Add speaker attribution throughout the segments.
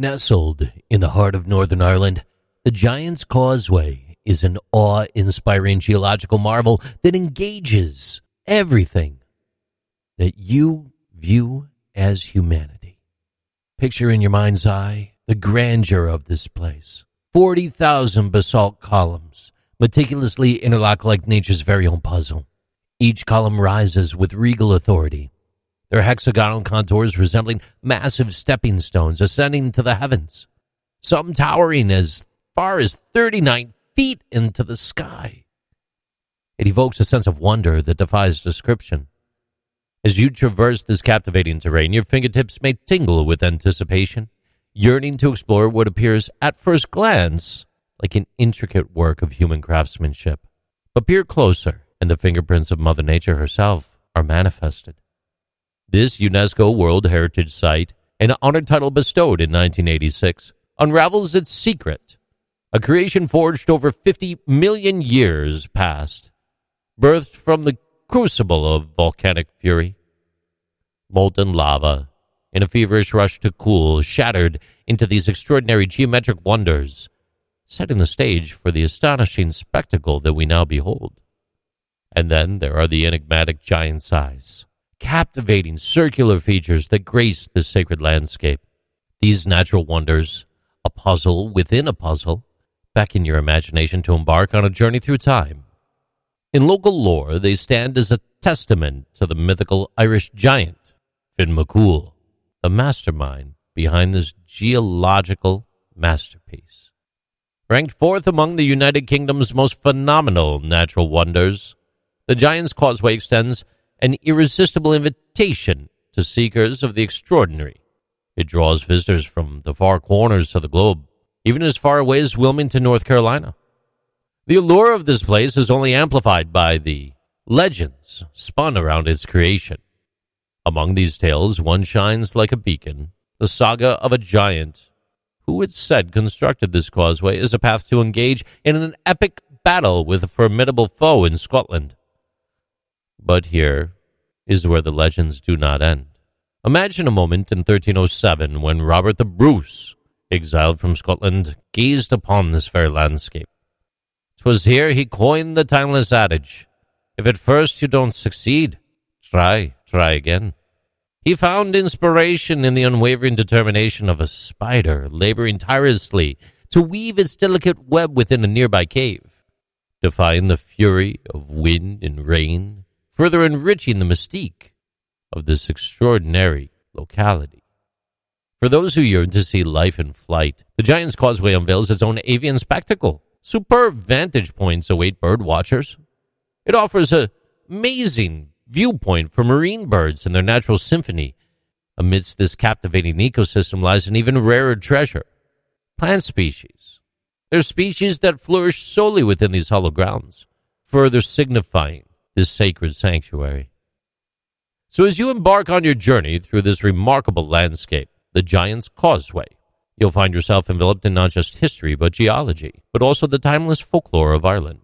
Speaker 1: Nestled in the heart of Northern Ireland, the Giant's Causeway is an awe inspiring geological marvel that engages everything that you view as humanity. Picture in your mind's eye the grandeur of this place 40,000 basalt columns, meticulously interlocked like nature's very own puzzle. Each column rises with regal authority their hexagonal contours resembling massive stepping stones ascending to the heavens, some towering as far as 39 feet into the sky. It evokes a sense of wonder that defies description. As you traverse this captivating terrain, your fingertips may tingle with anticipation, yearning to explore what appears at first glance like an intricate work of human craftsmanship. But peer closer, and the fingerprints of Mother Nature herself are manifested. This UNESCO World Heritage Site, an honor title bestowed in 1986, unravels its secret, a creation forged over 50 million years past, birthed from the crucible of volcanic fury. Molten lava, in a feverish rush to cool, shattered into these extraordinary geometric wonders, setting the stage for the astonishing spectacle that we now behold. And then there are the enigmatic giant's eyes captivating circular features that grace this sacred landscape. These natural wonders, a puzzle within a puzzle, beckon your imagination to embark on a journey through time. In local lore, they stand as a testament to the mythical Irish giant, Finn McCool, the mastermind behind this geological masterpiece. Ranked fourth among the United Kingdom's most phenomenal natural wonders, the Giant's Causeway extends an irresistible invitation to seekers of the extraordinary. It draws visitors from the far corners of the globe, even as far away as Wilmington, North Carolina. The allure of this place is only amplified by the legends spun around its creation. Among these tales, one shines like a beacon the saga of a giant who, it's said, constructed this causeway as a path to engage in an epic battle with a formidable foe in Scotland. But here is where the legends do not end. Imagine a moment in 1307 when Robert the Bruce, exiled from Scotland, gazed upon this fair landscape. 'Twas here he coined the timeless adage if at first you don't succeed, try, try again. He found inspiration in the unwavering determination of a spider laboring tirelessly to weave its delicate web within a nearby cave, defying the fury of wind and rain further enriching the mystique of this extraordinary locality. For those who yearn to see life in flight, the Giant's Causeway unveils its own avian spectacle. Superb vantage points await bird watchers. It offers an amazing viewpoint for marine birds and their natural symphony. Amidst this captivating ecosystem lies an even rarer treasure plant species. There are species that flourish solely within these hollow grounds, further signifying this sacred sanctuary. So, as you embark on your journey through this remarkable landscape, the Giant's Causeway, you'll find yourself enveloped in not just history but geology, but also the timeless folklore of Ireland.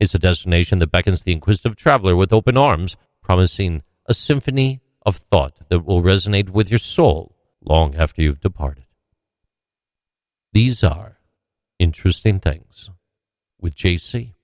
Speaker 1: It's a destination that beckons the inquisitive traveler with open arms, promising a symphony of thought that will resonate with your soul long after you've departed. These are interesting things with JC.